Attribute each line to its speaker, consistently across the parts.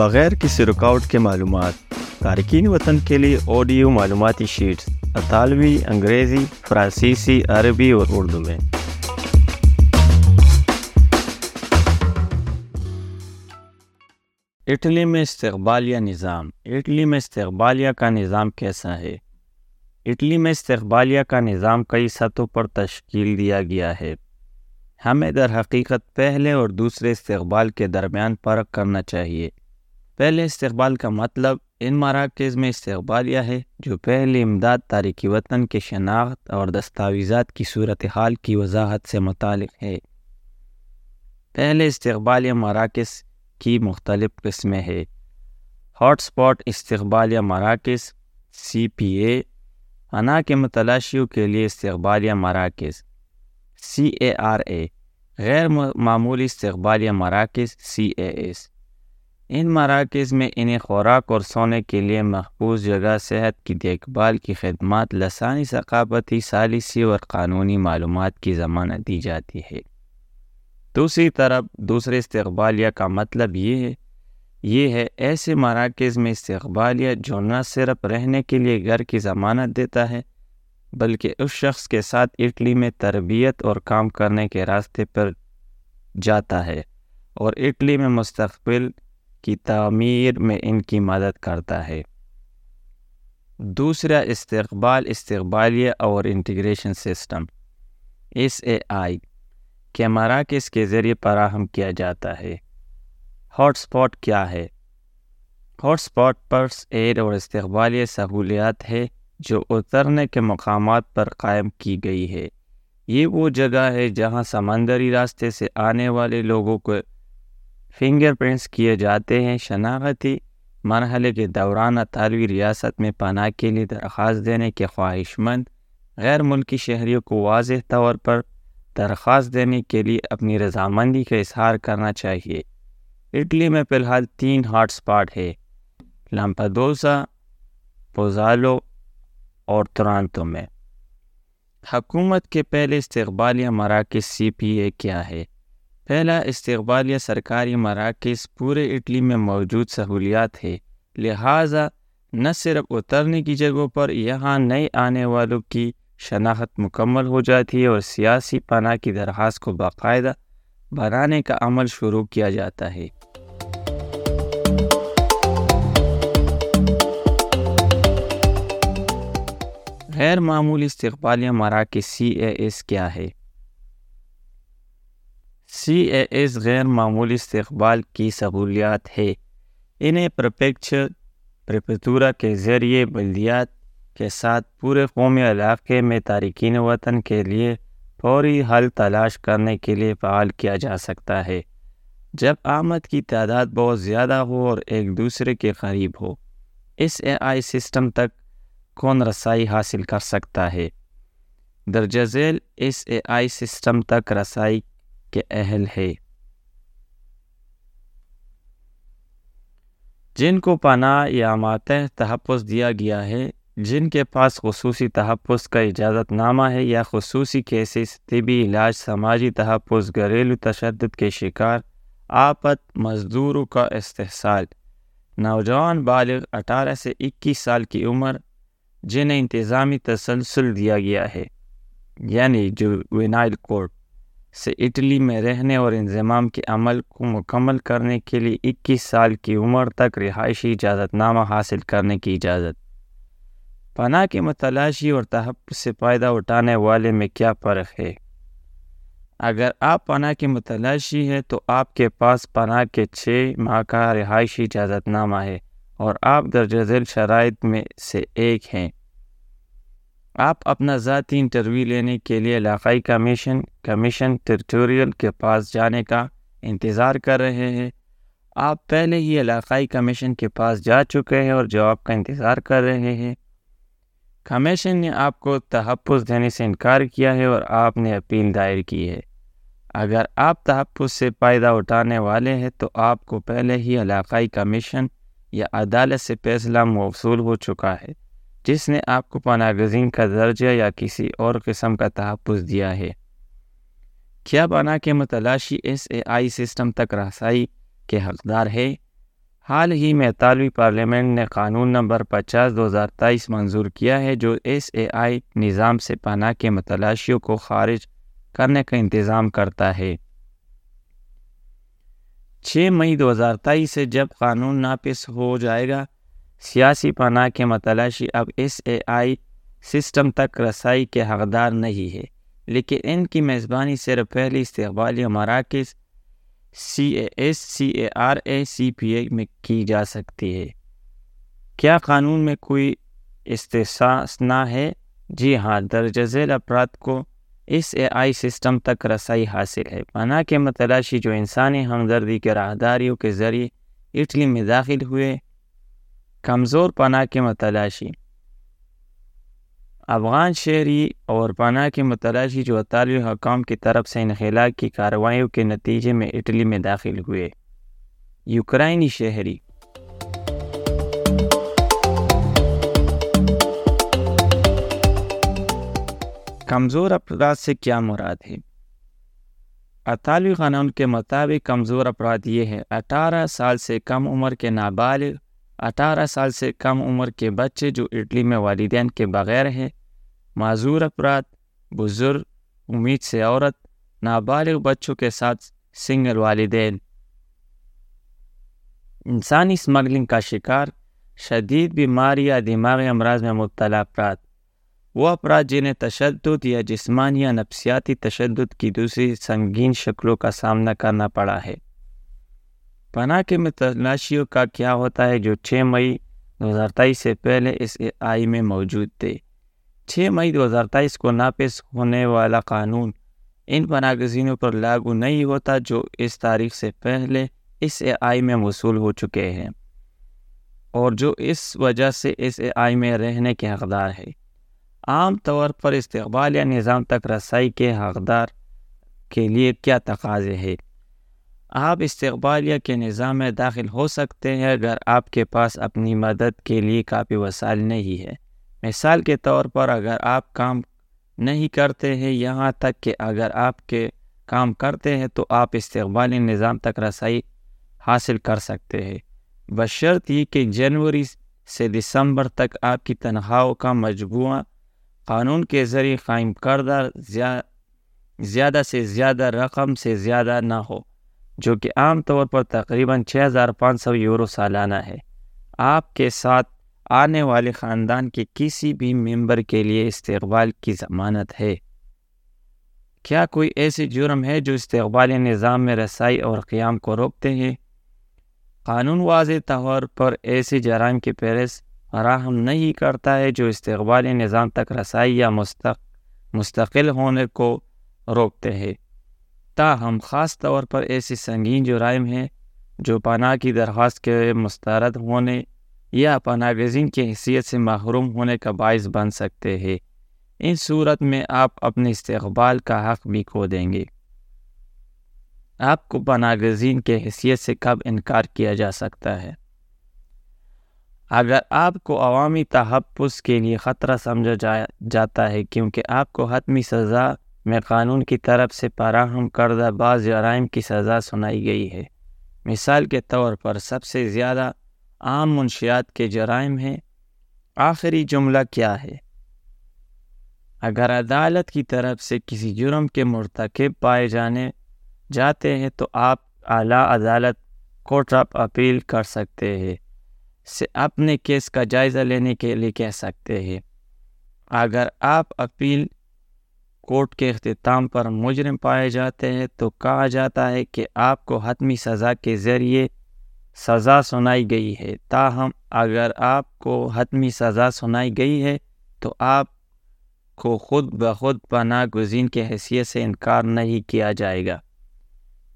Speaker 1: بغیر کسی رکاوٹ کے معلومات، تارکین وطن کے لیے آڈیو معلوماتی شیٹس اطالوی، انگریزی، فرانسیسی، عربی اور اردو میں۔ اٹلی میں استقبالیہ نظام۔ اٹلی میں استقبالیہ کا نظام کیسا ہے؟ اٹلی میں استقبالیہ کا نظام کئی سطحوں پر تشکیل دیا گیا ہے۔ ہمیں در حقیقت پہلے اور دوسرے استقبال کے درمیان فرق کرنا چاہیے۔ پہلے استقبال کا مطلب ان مراکز میں استقبالیہ ہے جو پہلی امداد تاریخی وطن کے شناخت اور دستاویزات کی صورتحال کی وضاحت سے متعلق ہے۔ پہلے استقبالیہ مراکز کی مختلف قسمیں ہیں۔ ہاٹ سپاٹ استقبالیہ مراکز، سی پی اے، انا کے متلاشیوں کے لیے استقبالیہ مراکز، سی اے آر اے، غیر معمولی استقبالیہ مراکز، سی اے ایس۔ ان مراکز میں انہیں خوراک اور سونے کے لیے محفوظ جگہ، صحت کی دیکھ بھال کی خدمات، لسانی ثقافتی ثالثی اور قانونی معلومات کی ضمانت دی جاتی ہے۔ دوسری طرف، دوسرے استقبالیہ کا مطلب یہ ہے یہ ہے ایسے مراکز میں استقبالیہ جو نہ صرف رہنے کے لیے گھر کی ضمانت دیتا ہے، بلکہ اس شخص کے ساتھ اٹلی میں تربیت اور کام کرنے کے راستے پر جاتا ہے اور اٹلی میں مستقبل کی تعمیر میں ان کی مدد کرتا ہے۔ دوسرا استقبال، استقبالیہ اور integration system S A I, کے مراکز کے ذریعے فراہم کیا جاتا ہے۔ ہاٹ سپاٹ کیا ہے؟ ہاٹ سپاٹ پرس ایڈ اور استقبالیہ سہولیات ہے جو اترنے کے مقامات پر قائم کی گئی ہے۔ یہ وہ جگہ ہے جہاں سمندری راستے سے آنے والے لوگوں کو فنگر پرنٹس کیے جاتے ہیں شناختی مرحلے کے دوران اطالوی ریاست میں پناہ کے لیے درخواست دینے کے خواہش مند غیر ملکی شہریوں کو واضح طور پر درخواست دینے کے لیے اپنی رضامندی کا اظہار کرنا چاہیے۔ اٹلی میں فی الحال تین ہاٹ سپاٹ ہے لمپدوسا پوزالو اور ترانتو میں۔ حکومت کے پہلے استقبالیہ مراکز سی پی اے کیا ہے؟ پہلا استقبالیہ سرکاری مراکز پورے اٹلی میں موجود سہولیات ہے لہٰذا نہ صرف اترنے کی جگہوں پر یہاں نئے آنے والوں کی شناخت مکمل ہو جاتی ہے اور سیاسی پناہ کی درخواست کو باقاعدہ بنانے کا عمل شروع کیا جاتا ہے۔ غیر معمولی استقبالیہ مراکز سی اے ایس کیا ہے؟ سی اے ایس غیر معمولی استقبال کی سہولیات ہے۔ انہیں پرپیکچر پریپتورا کے ذریعے بلدیات کے ساتھ پورے قومی علاقے میں تارکین وطن کے لیے فوری حل تلاش کرنے کے لیے فعال کیا جا سکتا ہے۔ جب آمد کی تعداد بہت زیادہ ہو اور ایک دوسرے کے قریب ہو، اس اے آئی سسٹم تک کون رسائی حاصل کر سکتا ہے؟ درجہ ذیل اس اے آئی سسٹم تک رسائی کے اہل ہے۔ جن کو پناہ یا ماتح تحفظ دیا گیا ہے، جن کے پاس خصوصی تحفظ کا اجازت نامہ ہے یا خصوصی کیسز، طبی علاج، سماجی تحفظ، گھریلو تشدد کے شکار آپت مزدوروں کا استحصال۔ نوجوان بالغ اٹھارہ سے اکیس سال کی عمر، جنہیں انتظامی تسلسل دیا گیا ہے یعنی جو وینائل کورٹ۔ سے اٹلی میں رہنے اور انضمام کے عمل کو مکمل کرنے کے لیے اکیس سال کی عمر تک رہائشی اجازت نامہ حاصل کرنے کی اجازت۔ پناہ کی متلاشی اور تحفظ سے فائدہ اٹھانے والے میں کیا فرق ہے؟ اگر آپ پناہ کی متلاشی ہے تو آپ کے پاس پناہ کے چھ ماہ کا رہائشی اجازت نامہ ہے اور آپ درج ذیل شرائط میں سے ایک ہیں۔ آپ اپنا ذاتی انٹرویو لینے کے لیے علاقائی کمیشن کمیشن ٹریٹوریل کے پاس جانے کا انتظار کر رہے ہیں۔ آپ پہلے ہی علاقائی کمیشن کے پاس جا چکے ہیں اور جواب کا انتظار کر رہے ہیں۔ کمیشن نے آپ کو تحفظ دینے سے انکار کیا ہے اور آپ نے اپیل دائر کی ہے۔ اگر آپ تحفظ سے فائدہ اٹھانے والے ہیں تو آپ کو پہلے ہی علاقائی کمیشن یا عدالت سے فیصلہ موصول ہو چکا ہے۔ جس نے آپ کو پناہ گزین کا درجہ یا کسی اور قسم کا تحفظ دیا ہے۔ کیا پناہ کے متلاشی ایس اے آئی سسٹم تک رسائی کے حقدار ہے؟ حال ہی میں اطالوی پارلیمنٹ نے قانون نمبر پچاس دو ہزار تیئیس منظور کیا ہے، جو ایس اے آئی نظام سے پناہ کے متلاشیوں کو خارج کرنے کا انتظام کرتا ہے۔ چھ مئی دو ہزار تیئیس سے جب قانون ناپس ہو جائے گا سیاسی پناہ کے متلاشی اب ایس اے آئی سسٹم تک رسائی کے حقدار نہیں ہے، لیکن ان کی میزبانی صرف پہلی استقبالی مراکز سی A S C a are اے سی پی اے میں کی جا سکتی ہے۔ کیا قانون میں کوئی استثنا ہے؟ جی ہاں درج ذیل افراد کو اس اے آئی سسٹم تک رسائی حاصل ہے۔ پناہ کے متلاشی جو انسانی ہمدردی کے راہداریوں کے ذریعے اٹلی میں داخل ہوئے کمزور پناہ کے متلاشی افغان شہری اور پناہ کے متلاشی جو اطالوی حکام کی طرف سے انخلا کی کارروائیوں کے نتیجے میں اٹلی میں داخل ہوئے یوکرائنی شہری کمزور افراد سے کیا مراد ہے؟ اطالوی قانون کے مطابق کمزور افراد یہ ہے اٹھارہ سال سے کم عمر کے نابالغ اٹھارہ سال سے کم عمر کے بچے جو اٹلی میں والدین کے بغیر ہیں، معذور افراد، بزرگ، امید سے عورت، نابالغ بچوں کے ساتھ سنگل والدین۔ انسانی اسمگلنگ کا شکار، شدید بیماری یا دماغی امراض میں مبتلا افراد۔ وہ افراد جنہیں تشدد یا جسمانی یا نفسیاتی تشدد کی دوسری سنگین شکلوں کا سامنا کرنا پڑا ہے۔ پناہ کے متلاشیوں کا کیا ہوتا ہے جو چھ مئی دو ہزار تیئیس سے پہلے اس آئی میں موجود تھے۔ چھ مئی دو ہزار تیئیس کو ناپس ہونے والا قانون ان پناہ گزینوں پر لاگو نہیں ہوتا جو اس تاریخ سے پہلے اس اے آئی میں وصول ہو چکے ہیں اور جو اس وجہ سے اس اے آئی میں رہنے کے حقدار ہے۔ عام طور پر استقبال یا نظام تک رسائی کے حقدار کے لیے کیا تقاضے ہے آپ استقبالیہ کے نظام میں داخل ہو سکتے ہیں اگر آپ کے پاس اپنی مدد کے لیے کافی وسائل نہیں ہے۔ مثال کے طور پر اگر آپ کام نہیں کرتے ہیں، یہاں تک کہ اگر آپ کے کام کرتے ہیں تو آپ استقبالی نظام تک رسائی حاصل کر سکتے ہیں۔ بشرط یہ کہ جنوری سے دسمبر تک آپ کی تنخواہوں کا مجموعہ قانون کے ذریعے قائم کردہ زیادہ سے زیادہ رقم سے زیادہ نہ ہو۔ جو کہ عام طور پر تقریباً چھ ہزار پانچ سو یورو سالانہ ہے۔ آپ کے ساتھ آنے والے خاندان کے کسی بھی ممبر کے لیے استقبال کی ضمانت ہے۔ کیا کوئی ایسی جرم ہے جو استقبالی نظام میں رسائی اور قیام کو روکتے ہیں؟ قانون واضح طور پر ایسی جرائم کی پیرس فراہم نہیں کرتا ہے جو استقبالی نظام تک رسائی یا مستق، مستقل ہونے کو روکتے ہیں۔ تاہم خاص طور پر ایسی سنگین جرائم ہیں، جو پناہ کی درخواست کے مسترد ہونے یا پناہ گزین کی حیثیت سے محروم ہونے کا باعث بن سکتے ہیں۔ ان صورت میں آپ اپنے استقبال کا حق بھی کھو دیں گے۔ آپ کو پناہ گزین کے حیثیت سے کب انکار کیا جا سکتا ہے؟ اگر آپ کو عوامی تحفظ کے لیے خطرہ سمجھا جا جاتا ہے کیونکہ آپ کو حتمی سزا میں قانون کی طرف سے فراہم کردہ بعض جرائم کی سزا سنائی گئی ہے۔ مثال کے طور پر سب سے زیادہ عام منشیات کے جرائم ہیں۔ آخری جملہ کیا ہے؟ اگر عدالت کی طرف سے کسی جرم کے مرتکب پائے جانے جاتے ہیں تو آپ اعلیٰ عدالت کورٹ آف اپیل کر سکتے ہیں۔ سے اپنے کیس کا جائزہ لینے کے لیے کہہ سکتے ہیں۔ اگر آپ اپیل کورٹ کے اختتام پر مجرم پائے جاتے ہیں تو کہا جاتا ہے کہ آپ کو حتمی سزا کے ذریعے سزا سنائی گئی ہے۔ تاہم، اگر آپ کو حتمی سزا سنائی گئی ہے تو آپ کو خود بخود پناہ گزین کے حیثیت سے انکار نہیں کیا جائے گا۔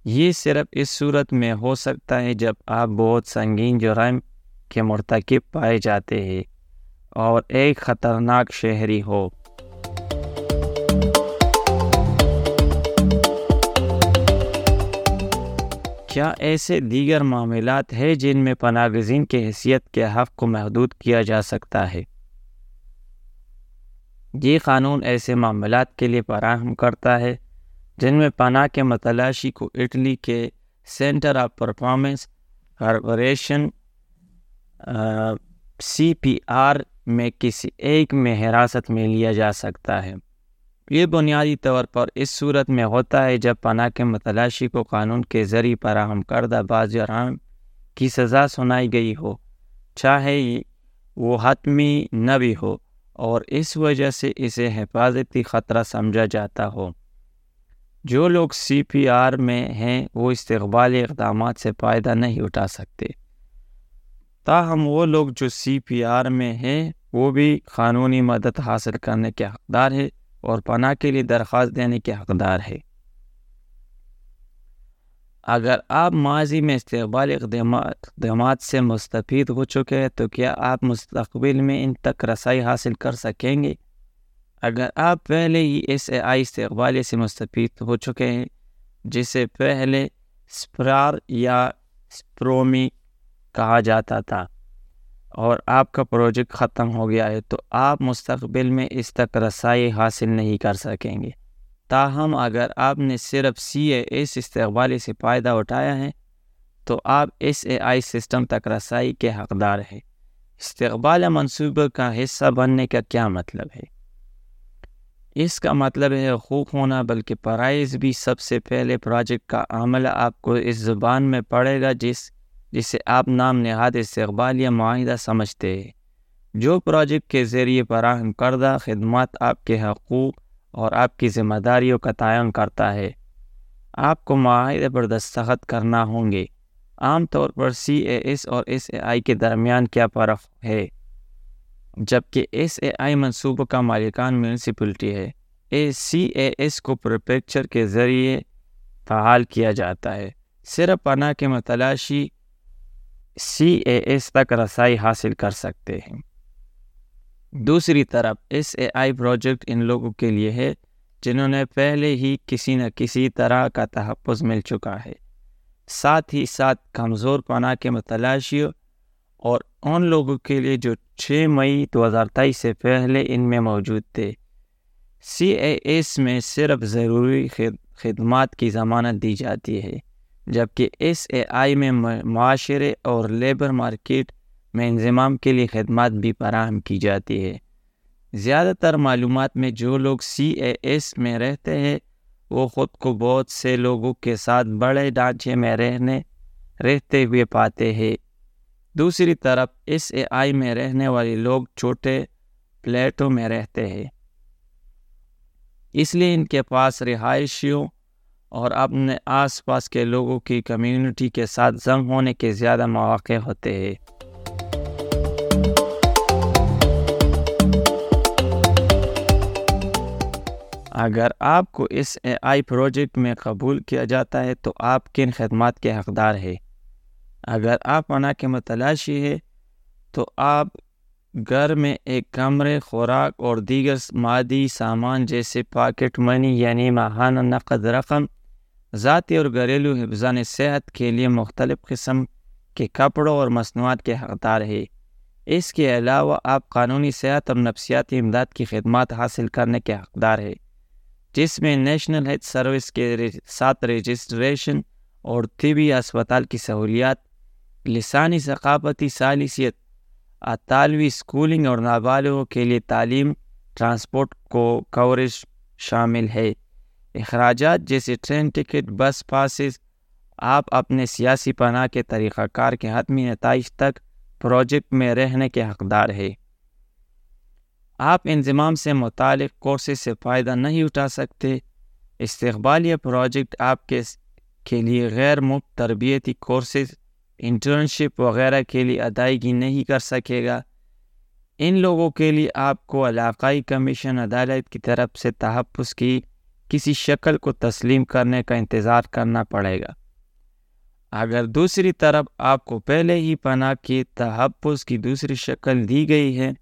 Speaker 1: یہ صرف اس صورت میں ہو سکتا ہے جب آپ بہت سنگین جرائم کے مرتکب پائے جاتے ہیں اور ایک خطرناک شہری ہو۔ کیا ایسے دیگر معاملات ہیں جن میں پناہ گزین کے حیثیت کے حق کو محدود کیا جا سکتا ہے؟ یہ قانون ایسے معاملات کے لیے فراہم کرتا ہے جن میں پناہ کے متلاشی کو اٹلی کے centre of performance corporation C P R میں کسی ایک میں حراست میں لیا جا سکتا ہے۔ یہ بنیادی طور پر اس صورت میں ہوتا ہے جب پناہ کے متلاشی کو قانون کے ذریعے فراہم کردہ بعض جرائم کی سزا سنائی گئی ہو، چاہے وہ حتمی نہ بھی ہو اور اس وجہ سے اسے حفاظتی خطرہ سمجھا جاتا ہو۔ جو لوگ سی پی آر میں ہیں، وہ استقبالی اقدامات سے فائدہ نہیں اٹھا سکتے۔ تاہم، وہ لوگ جو سی پی آر میں ہیں، وہ بھی قانونی مدد حاصل کرنے کے حقدار ہے اور پناہ کے لیے درخواست دینے کے حقدار ہے اگر آپ ماضی میں استقبال اقدامات سے مستفید ہو چکے ہیں، تو کیا آپ مستقبل میں ان تک رسائی حاصل کر سکیں گے؟ اگر آپ پہلے ہی ایس اے آئی استقبالیہ سے مستفید ہو چکے ہیں، جسے پہلے سپرار یا سپرومی کہا جاتا تھا۔ اور آپ کا پروجیکٹ ختم ہو گیا ہے تو آپ مستقبل میں اس تک رسائی حاصل نہیں کر سکیں گے۔ تاہم، اگر آپ نے صرف سی اے ایس استقبالی سے فائدہ اٹھایا ہے، تو آپ ایس اے آئی سسٹم تک رسائی کے حقدار ہے استقبال منصوبہ کا حصہ بننے کا کیا مطلب ہے؟ اس کا مطلب ہے حقوق ہونا، بلکہ پرائز بھی سب سے پہلے پروجیکٹ کا عمل آپ کو اس زبان میں پڑے گا جس جسے آپ نام نہاد استقبال یا معاہدہ سمجھتے ہیں۔ جو پروجیکٹ کے ذریعے فراہم کردہ خدمات آپ کے حقوق اور آپ کی ذمہ داریوں کا تعین کرتا ہے۔ آپ کو معاہدے پر دستخط کرنا ہوں گے۔ عام طور پر سی اے ایس اور ایس اے آئی کے درمیان کیا فرق ہے؟ جبکہ ایس اے آئی منصوبوں کا مالکان میونسپلٹی ہے۔ اے سی اے ایس کو پروپیکچر کے ذریعے فعال کیا جاتا ہے۔ صرف پناہ کے متلاشی سی اے ایس تک رسائی حاصل کر سکتے ہیں دوسری طرف ایس اے آئی پروجیکٹ ان لوگوں کے لیے ہے جنہوں نے پہلے ہی کسی نہ کسی طرح کا تحفظ مل چکا ہے ساتھ ہی ساتھ کمزور پناہ کے متلاشیوں اور ان لوگوں کے لیے جو چھ مئی دو ہزار تیئیس سے پہلے ان میں موجود تھے سی اے ایس میں صرف ضروری خدمات کی ضمانت دی جاتی ہے جبکہ ایس اے آئی میں معاشرے اور لیبر مارکیٹ میں انضمام کے لیے خدمات بھی فراہم کی جاتی ہے۔ زیادہ تر معلومات میں جو لوگ سی اے ایس میں رہتے ہیں، وہ خود کو بہت سے لوگوں کے ساتھ بڑے ڈھانچے میں رہنے، رہتے ہوئے پاتے ہیں۔ دوسری طرف ایس اے آئی میں رہنے والے لوگ چھوٹے پلیٹوں میں رہتے ہیں۔ اس لیے ان کے پاس رہائشیوں اور اپنے آس پاس کے لوگوں کی کمیونٹی کے ساتھ زنگ ہونے کے زیادہ مواقع ہوتے ہیں۔ اگر آپ کو اس اے آئی پروجیکٹ میں قبول کیا جاتا ہے تو آپ کن خدمات کے حقدار ہے اگر آپ پناہ کے متلاشی ہے تو آپ گھر میں ایک کمرے، خوراک اور دیگر مادی سامان جیسے پاکٹ منی یعنی ماہانہ نقد رقم، ذاتی اور گھریلو حفظان صحت کے لیے مختلف قسم کے کپڑوں اور مصنوعات کے حقدار ہے اس کے علاوہ آپ قانونی صحت اور نفسیاتی امداد کی خدمات حاصل کرنے کے حقدار ہے جس میں نیشنل ہیلتھ سروس کے ساتھ رجسٹریشن اور طبی اسپتال کی سہولیات، لسانی ثقافتی سالسیت اطالوی اسکولنگ اور نابالغوں کے لیے تعلیم ٹرانسپورٹ کو کوریج شامل ہے اخراجات جیسے ٹرین ٹکٹ بس پاسز آپ اپنے سیاسی پناہ کے طریقہ کار کے حتمی نتائج تک پروجیکٹ میں رہنے کے حقدار ہے آپ انضمام سے متعلق کورسز سے فائدہ نہیں اٹھا سکتے استقبالیہ پروجیکٹ آپ کے کے لیے غیر مفت تربیتی کورسز انٹرنشپ وغیرہ کے لیے ادائیگی نہیں کر سکے گا۔ ان لوگوں کے لیے آپ کو علاقائی کمیشن عدالت کی طرف سے تحفظ کی کسی شکل کو تسلیم کرنے کا انتظار کرنا پڑے گا۔ اگر دوسری طرف آپ کو پہلے ہی پناہ کی تحفظ کی دوسری شکل دی گئی ہے،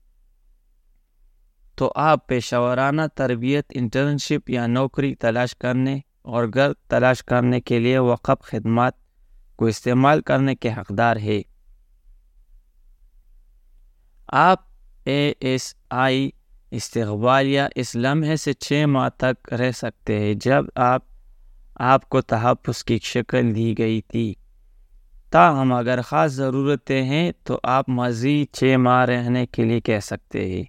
Speaker 1: تو آپ پیشہ ورانہ تربیت، انٹرنشپ یا نوکری تلاش کرنے اور گھر تلاش کرنے کے لیے وقف خدمات کو استعمال کرنے کے حقدار ہے۔ آپ اے ایس آئی استقبالیہ اس لمحے سے چھ ماہ تک رہ سکتے ہیں جب آپ آپ کو تحفظ کی شکل دی گئی تھی۔ تاہم، اگر خاص ضرورتیں ہیں تو آپ مزید چھ ماہ رہنے کے لیے کہہ سکتے ہیں۔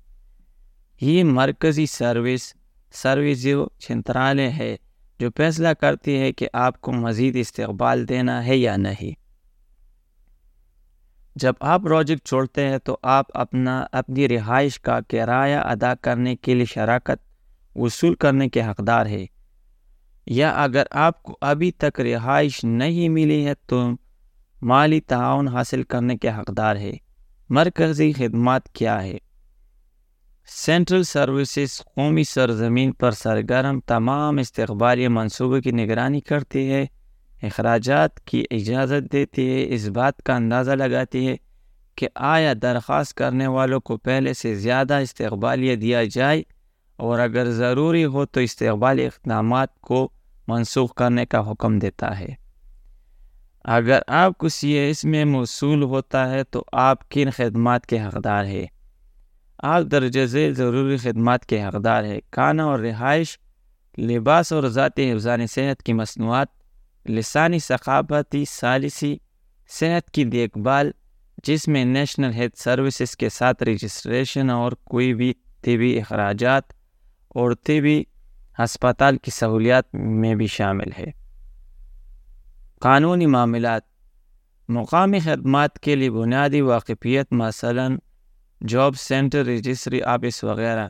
Speaker 1: یہ مرکزی سروس سروسو چھنترالے ہے۔ جو فیصلہ کرتی ہے کہ آپ کو مزید استقبال دینا ہے یا نہیں۔ جب آپ پروجیکٹ چھوڑتے ہیں تو آپ اپنا، اپنی رہائش کا کرایہ ادا کرنے کے لیے شراکت وصول کرنے کے حقدار ہے یا اگر آپ کو ابھی تک رہائش نہیں ملی ہے تو مالی تعاون حاصل کرنے کے حقدار ہے مرکزی خدمات کیا ہے سینٹرل سروسز قومی سرزمین پر سرگرم تمام استقبالی منصوبے کی نگرانی کرتی ہے، اخراجات کی اجازت دیتی ہے، اس بات کا اندازہ لگاتی ہے کہ آیا درخواست کرنے والوں کو پہلے سے زیادہ استقبالیہ دیا جائے اور اگر ضروری ہو تو استقبالی اقدامات کو منسوخ کرنے کا حکم دیتا ہے۔ اگر آپ کو سی ایس میں موصول ہوتا ہے تو آپ کن خدمات کے حقدار ہے آپ درجہ ذیل ضروری خدمات کے حقدار ہے۔ کھانا اور رہائش، لباس اور ذاتی حفظان صحت کی مصنوعات، لسانی ثقافتی ثالثی صحت کی دیکھ بھال، جس میں نیشنل ہیلتھ سروسز کے ساتھ رجسٹریشن اور کوئی بھی طبی اخراجات اور طبی ہسپتال کی سہولیات میں بھی شامل ہے۔ قانونی معاملات، مقامی خدمات کے لیے بنیادی واقفیت، مثلا جاب سینٹر رجسٹری آفس وغیرہ،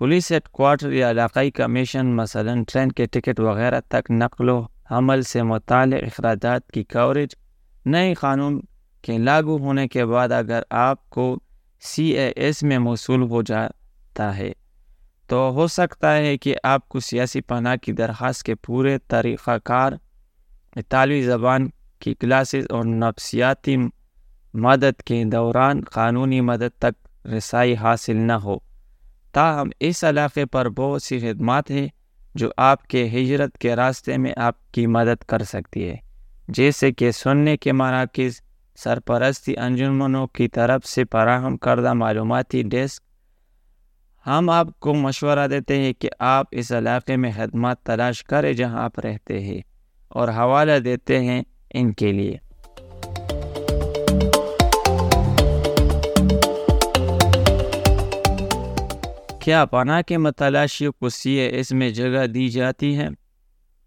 Speaker 1: پولیس ہیڈ کوارٹر یا علاقائی کمیشن مثلا ٹرین کے ٹکٹ وغیرہ تک نقل و حمل سے متعلق اخراجات کی کوریج نئے قانون کے لاگو ہونے کے بعد اگر آپ کو سی اے ایس میں موصول ہو جاتا ہے، تو ہو سکتا ہے کہ آپ کو سیاسی پناہ کی درخواست کے پورے طریقہ کار اطالوی زبان کی کلاسز اور نفسیاتی مدد کے دوران قانونی مدد تک رسائی حاصل نہ ہو۔ تاہم، اس علاقے پر بہت سی خدمات ہیں جو آپ کے ہجرت کے راستے میں آپ کی مدد کر سکتی ہے، جیسے کہ سننے کے مراکز، سرپرستی انجمنوں کی طرف سے فراہم کردہ معلوماتی ڈیسک۔ ہم آپ کو مشورہ دیتے ہیں کہ آپ اس علاقے میں خدمات تلاش کریں جہاں آپ رہتے ہیں اور حوالہ دیتے ہیں ان کے لیے۔ کیا پناہ کے متلاشیوں کو سی اے ایس میں جگہ دی جاتی ہے؟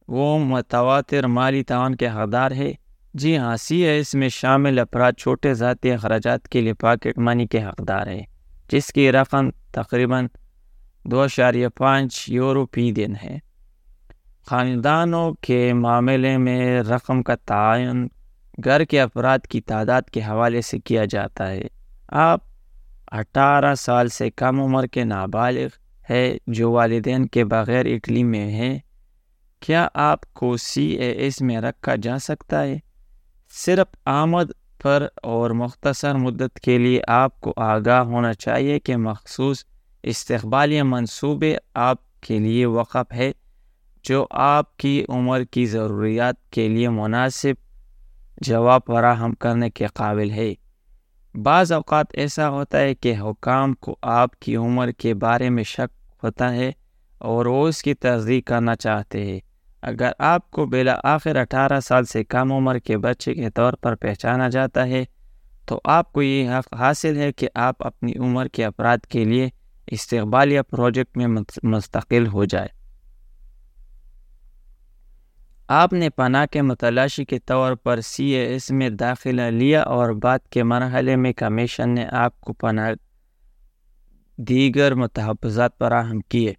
Speaker 1: وہ متواتر مالی تعاون کے حقدار ہے۔ جی ہاں سی اے ایس میں شامل افراد چھوٹے ذاتی اخراجات کے لیے پاکٹ منی کے حقدار ہے جس کی رقم تقریباً دو اشاریہ پانچ یورو فی دن ہے۔ خاندانوں کے معاملے میں رقم کا تعین گھر کے افراد کی تعداد کے حوالے سے کیا جاتا ہے۔ آپ اٹھارہ سال سے کم عمر کے نابالغ ہے، جو والدین کے بغیر اٹلی میں ہیں۔ کیا آپ کو سی اے ایس میں رکھا جا سکتا ہے؟ صرف آمد پر اور مختصر مدت کے لیے آپ کو آگاہ ہونا چاہیے کہ مخصوص استقبالیہ منصوبے آپ کے لیے وقف ہے جو آپ کی عمر کی ضروریات کے لیے مناسب جواب فراہم کرنے کے قابل ہے بعض اوقات ایسا ہوتا ہے کہ حکام کو آپ کی عمر کے بارے میں شک ہوتا ہے اور وہ اس کی تصدیق کرنا چاہتے ہیں۔ اگر آپ کو بلا آخر اٹھارہ سال سے کم عمر کے بچے کے طور پر پہچانا جاتا ہے، تو آپ کو یہ حق حاصل ہے کہ آپ اپنی عمر کے افراد کے لیے استقبالیہ پروجیکٹ میں مستقل ہو جائے آپ نے پناہ کے متلاشی کے طور پر سی اے ایس میں داخلہ لیا اور بعد کے مرحلے میں کمیشن نے آپ کو پناہ دیگر متحفظات فراہم کیے۔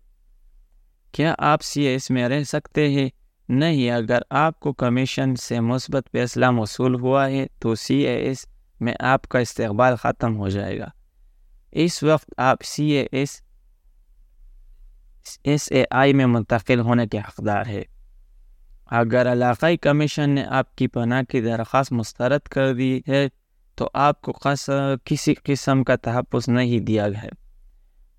Speaker 1: کیا آپ سی اے ایس میں رہ سکتے ہیں؟ نہیں، اگر آپ کو کمیشن سے مثبت فیصلہ موصول ہوا ہے تو سی اے ایس میں آپ کا استقبال ختم ہو جائے گا۔ اس وقت آپ سی اے ایس ایس اے آئی میں منتقل ہونے کے حقدار ہے اگر علاقائی کمیشن نے آپ کی پناہ کی درخواست مسترد کر دی ہے، تو آپ کو کسی قسم کا تحفظ نہیں دیا گیا ہے۔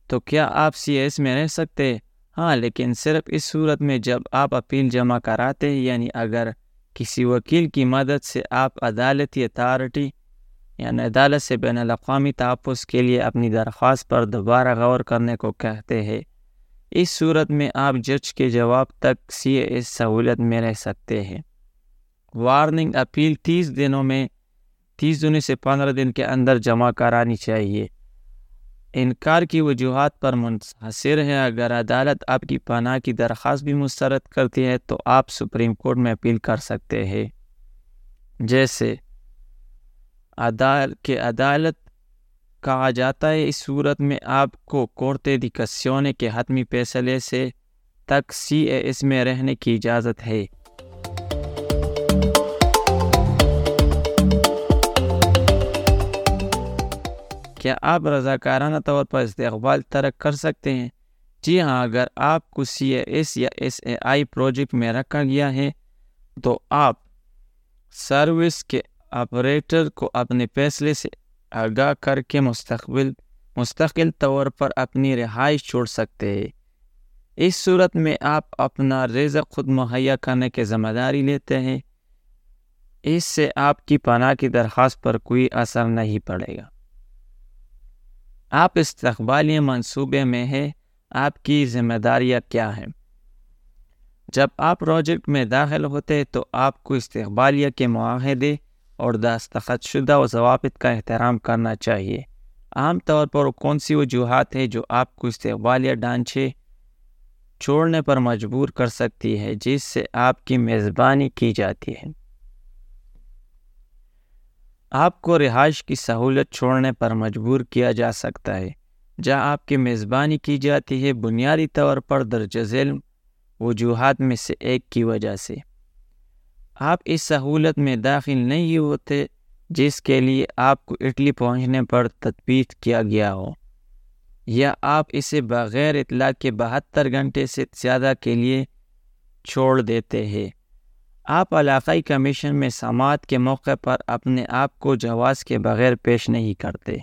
Speaker 1: تو کیا آپ سی ایس میں رہ سکتے؟ ہاں لیکن صرف اس صورت میں جب آپ اپیل جمع کراتے یعنی اگر کسی وکیل کی مدد سے آپ عدالتی اتھارٹی یعنی عدالت سے بین الاقوامی تحفظ کے لیے اپنی درخواست پر دوبارہ غور کرنے کو کہتے ہیں۔ اس صورت میں آپ جج کے جواب تک سی اے ایس سہولت میں رہ سکتے ہیں۔ وارننگ اپیل تیس دنوں میں، تیس دن سے پندرہ دن کے اندر جمع کرانی چاہیے۔ انکار کی وجوہات پر منحصر ہے اگر عدالت آپ کی پناہ کی درخواست بھی مسترد کرتی ہے تو آپ سپریم کورٹ میں اپیل کر سکتے ہیں۔ جیسے، عدال کے عدالت کہا جاتا ہے، اس صورت میں آپ کو کورتے دی کسیونے کے حتمی فیصلے سے تک سی اے اس میں رہنے کی اجازت ہے۔ کیا آپ رضاکارانہ طور پر استقبال ترک کر سکتے ہیں؟ جی ہاں اگر آپ کو سی اے ایس یا ایس اے آئی پروجیکٹ میں رکھا گیا ہے تو آپ سروس کے آپریٹر کو اپنے فیصلے سے آگاہ کر کے مستقبل، مستقل طور پر اپنی رہائش چھوڑ سکتے۔ ہیں اس صورت میں آپ اپنا رزق خود مہیا کرنے کی ذمہ داری لیتے ہیں۔ اس سے آپ کی پناہ کی درخواست پر کوئی اثر نہیں پڑے گا۔ آپ استقبالی منصوبے میں ہیں۔ آپ کی ذمہ داریاں کیا ہیں؟ جب آپ پروجیکٹ میں داخل ہوتے تو آپ کو استقبالیہ کے معاہدے اور دستخط شدہ و ضوابط کا احترام کرنا چاہیے۔ عام طور پر کون سی وجوہات ہیں جو آپ کو استقبالیہ ڈانچے چھوڑنے پر مجبور کر سکتی ہے، جس سے آپ کی میزبانی کی جاتی ہے؟ آپ کو رہائش کی سہولت چھوڑنے پر مجبور کیا جا سکتا ہے۔ جہاں آپ کی میزبانی کی جاتی ہے، بنیادی طور پر درج ذیل وجوہات میں سے ایک کی وجہ سے۔ آپ اس سہولت میں داخل نہیں ہوتے جس کے لیے آپ کو اٹلی پہنچنے پر تدبیر کیا گیا ہو، یا آپ اسے بغیر اطلاع کے بہتر گھنٹے سے زیادہ کے لیے چھوڑ دیتے ہیں۔ آپ علاقائی کمیشن میں سماعت کے موقع پر اپنے آپ کو جواز کے بغیر پیش نہیں کرتے۔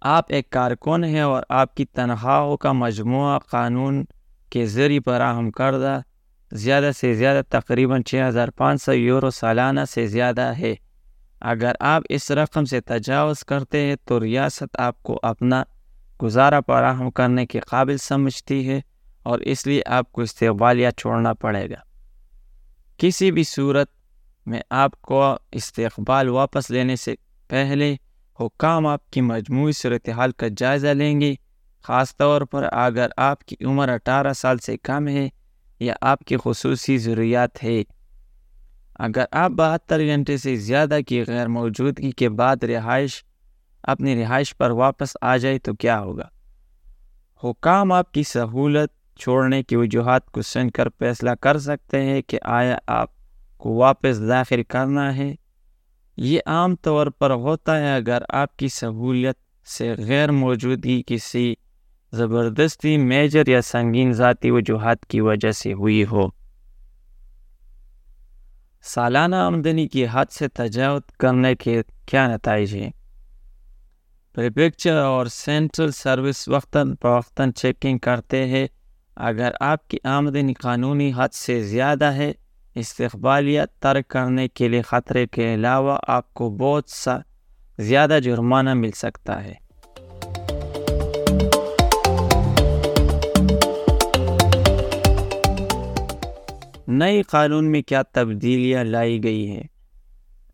Speaker 1: آپ ایک کارکن ہیں اور آپ کی تنخواہوں کا مجموعہ قانون کے ذریعے فراہم کردہ زیادہ سے زیادہ تقریباً چھ ہزار پانچ سو یورو سالانہ سے زیادہ ہے۔ اگر آپ اس رقم سے تجاوز کرتے ہیں تو ریاست آپ کو اپنا گزارا فراہم کرنے کے قابل سمجھتی ہے اور اس لیے آپ کو استقبالیہ چھوڑنا پڑے گا۔ کسی بھی صورت میں آپ کو استقبال واپس لینے سے پہلے حکام آپ کی مجموعی صورتحال کا جائزہ لیں گے۔ خاص طور پر اگر آپ کی عمر اٹھارہ سال سے کم ہے یا آپ کی خصوصی ضروریات ہے۔ اگر آپ بہتر گھنٹے سے زیادہ کی غیر موجودگی کے بعد رہائش، اپنی رہائش پر واپس آ جائے تو کیا ہوگا؟ حکام آپ کی سہولت چھوڑنے کی وجوہات کو سن کر فیصلہ کر سکتے ہیں کہ آیا آپ کو واپس داخل کرنا ہے۔ یہ عام طور پر ہوتا ہے اگر آپ کی سہولت سے غیر موجودگی کسی زبردستی میجر یا سنگین ذاتی وجوہات کی وجہ سے ہوئی ہو۔ سالانہ آمدنی کی حد سے تجاوز کرنے کے کیا نتائج ہیں؟ پریپیکچر اور سینٹرل سروس وقتاً فوقتاً چیکنگ کرتے ہیں۔ اگر آپ کی آمدنی قانونی حد سے زیادہ ہے استقبالیہ ترک کرنے کے لیے خطرے کے علاوہ آپ کو بہت سا زیادہ جرمانہ مل سکتا ہے۔ نئے قانون میں کیا تبدیلیاں لائی گئی ہیں؟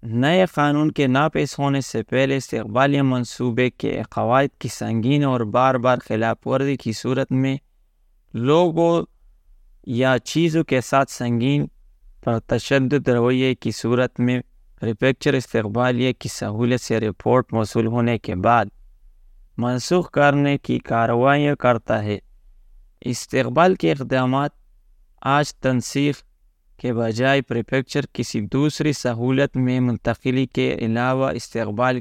Speaker 1: نئے قانون کے ناپیس ہونے سے پہلے استقبالیہ منصوبے کے قواعد کی سنگین اور بار بار خلاف ورزی کی صورت میں لوگوں یا چیزوں کے ساتھ سنگین پر تشدد رویے کی صورت میں ریپیکچر استقبالیہ کی سہولت سے رپورٹ موصول ہونے کے بعد منسوخ کرنے کی کارروائیاں کرتا ہے۔ استقبال کے اقدامات آج تنسیخ کے بجائے پریفیکچر کسی دوسری سہولت میں منتقلی کے علاوہ استقبال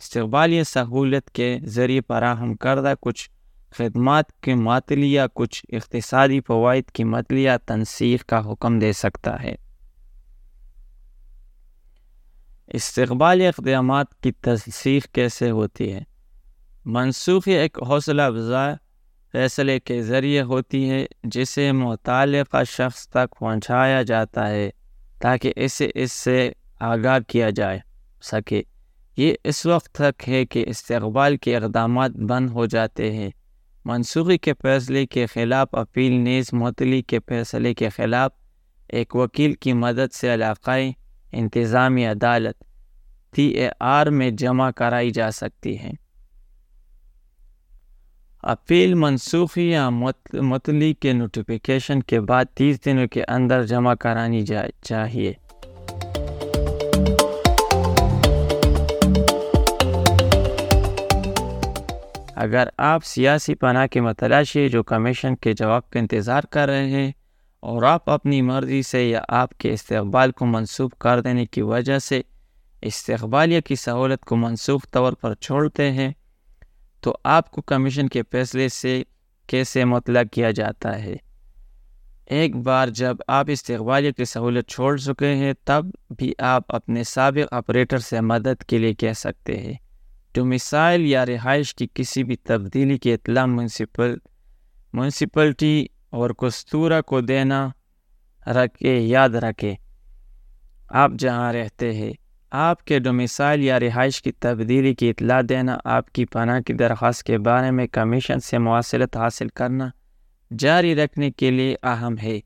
Speaker 1: استقبالیہ سہولت کے ذریعے فراہم کردہ کچھ خدمات کے معطلی یا کچھ اقتصادی فوائد کی مطلیہ تنسیخ کا حکم دے سکتا ہے۔ استقبالی اقدامات کی تنسیخ کیسے ہوتی ہے؟ منسوخی ایک حوصلہ افزا فیصلے کے ذریعے ہوتی ہے جسے متعلقہ شخص تک پہنچایا جاتا ہے تاکہ اسے اس سے آگاہ کیا جائے۔ سکے۔ یہ اس وقت تک ہے کہ استقبال کے اقدامات بند ہو جاتے ہیں۔ منسوخی کے فیصلے کے خلاف اپیل نیز معطلی کے فیصلے کے خلاف ایک وکیل کی مدد سے علاقائی انتظامی عدالت ٹی اے آر میں جمع کرائی جا سکتی ہیں اپیل منسوخی یا متلی کے نوٹیفیکیشن کے بعد تیس دنوں کے اندر جمع کرانی چاہیے۔ اگر آپ سیاسی پناہ کے متلاشی جو کمیشن کے جواب کا انتظار کر رہے ہیں اور آپ اپنی مرضی سے یا آپ کے استقبال کو منسوخ کر دینے کی وجہ سے استقبالیہ کی سہولت کو منسوخ طور پر چھوڑتے ہیں تو آپ کو کمیشن کے فیصلے سے کیسے مطلق کیا جاتا ہے؟ ایک بار جب آپ استقبالیہ کی سہولت چھوڑ چکے ہیں، تب بھی آپ اپنے سابق آپریٹر سے مدد کے لیے کہہ سکتے ہیں۔ ڈومیسائل یا رہائش کی کسی بھی تبدیلی کی اطلاع منسپل منسپلٹی اور کستورہ کو دینا، رکھے، یاد رکھے۔ آپ جہاں رہتے ہیں آپ کے ڈومیسائل یا رہائش کی تبدیلی کی اطلاع دینا، آپ کی پناہ کی درخواست کے بارے میں کمیشن سے مواصلت حاصل کرنا جاری رکھنے کے لیے اہم ہے۔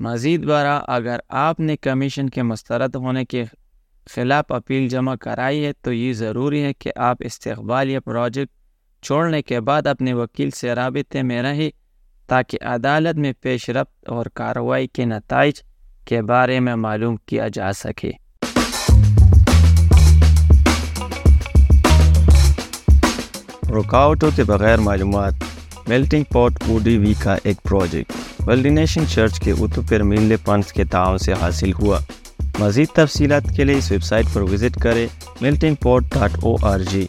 Speaker 1: مزید برآں، اگر آپ نے کمیشن کے مسترد ہونے کے خلاف اپیل جمع کرائی ہے تو یہ ضروری ہے کہ آپ استقبال یا پروجیکٹ چھوڑنے کے بعد اپنے وکیل سے رابطے میں رہیں تاکہ عدالت میں پیش رفت اور کارروائی کے نتائج کے بارے میں معلوم کیا جا سکے۔
Speaker 2: رکاوٹوں کے بغیر معلومات میلٹنگ پاٹ او ڈی وی کا ایک پروجیکٹ ولڈینیشن چرچ کے اتو پر میلے پنس کے تعاون سے حاصل ہوا۔ مزید تفصیلات کے لیے اس ویب سائٹ پر وزٹ کریں melting pot dot O R G